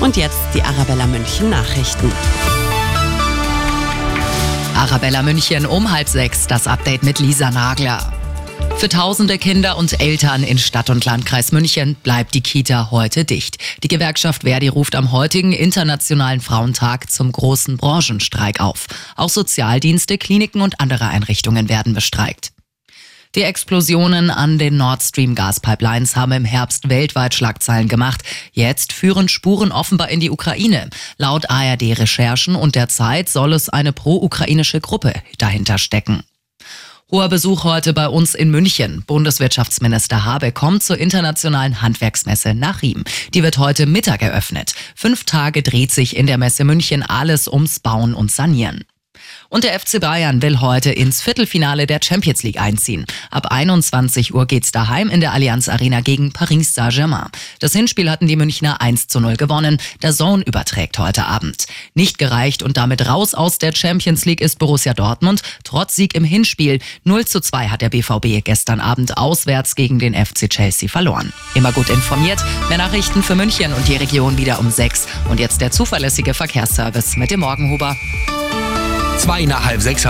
Und jetzt die Arabella München Nachrichten. Arabella München um halb sechs, das Update mit Lisa Nagler. Für tausende Kinder und Eltern in Stadt und Landkreis München bleibt die Kita heute dicht. Die Gewerkschaft Verdi ruft am heutigen Internationalen Frauentag zum großen Branchenstreik auf. Auch Sozialdienste, Kliniken und andere Einrichtungen werden bestreikt. Die Explosionen an den Nord Stream Gaspipelines haben im Herbst weltweit Schlagzeilen gemacht. Jetzt führen Spuren offenbar in die Ukraine. Laut ARD-Recherchen und der Zeit soll es eine pro-ukrainische Gruppe dahinter stecken. Hoher Besuch heute bei uns in München. Bundeswirtschaftsminister Habeck kommt zur internationalen Handwerksmesse nach Riem. Die wird heute Mittag eröffnet. Fünf Tage dreht sich in der Messe München alles ums Bauen und Sanieren. Und der FC Bayern will heute ins Viertelfinale der Champions League einziehen. Ab 21 Uhr geht's daheim in der Allianz Arena gegen Paris Saint-Germain. Das Hinspiel hatten die Münchner 1 zu 0 gewonnen. Der Zone überträgt heute Abend. Nicht gereicht und damit raus aus der Champions League ist Borussia Dortmund. Trotz Sieg im Hinspiel 0 zu 2 hat der BVB gestern Abend auswärts gegen den FC Chelsea verloren. Immer gut informiert. Mehr Nachrichten für München und die Region wieder um 6. Und jetzt der zuverlässige Verkehrsservice mit dem Morgenhuber. Zwei nach halb sechs haben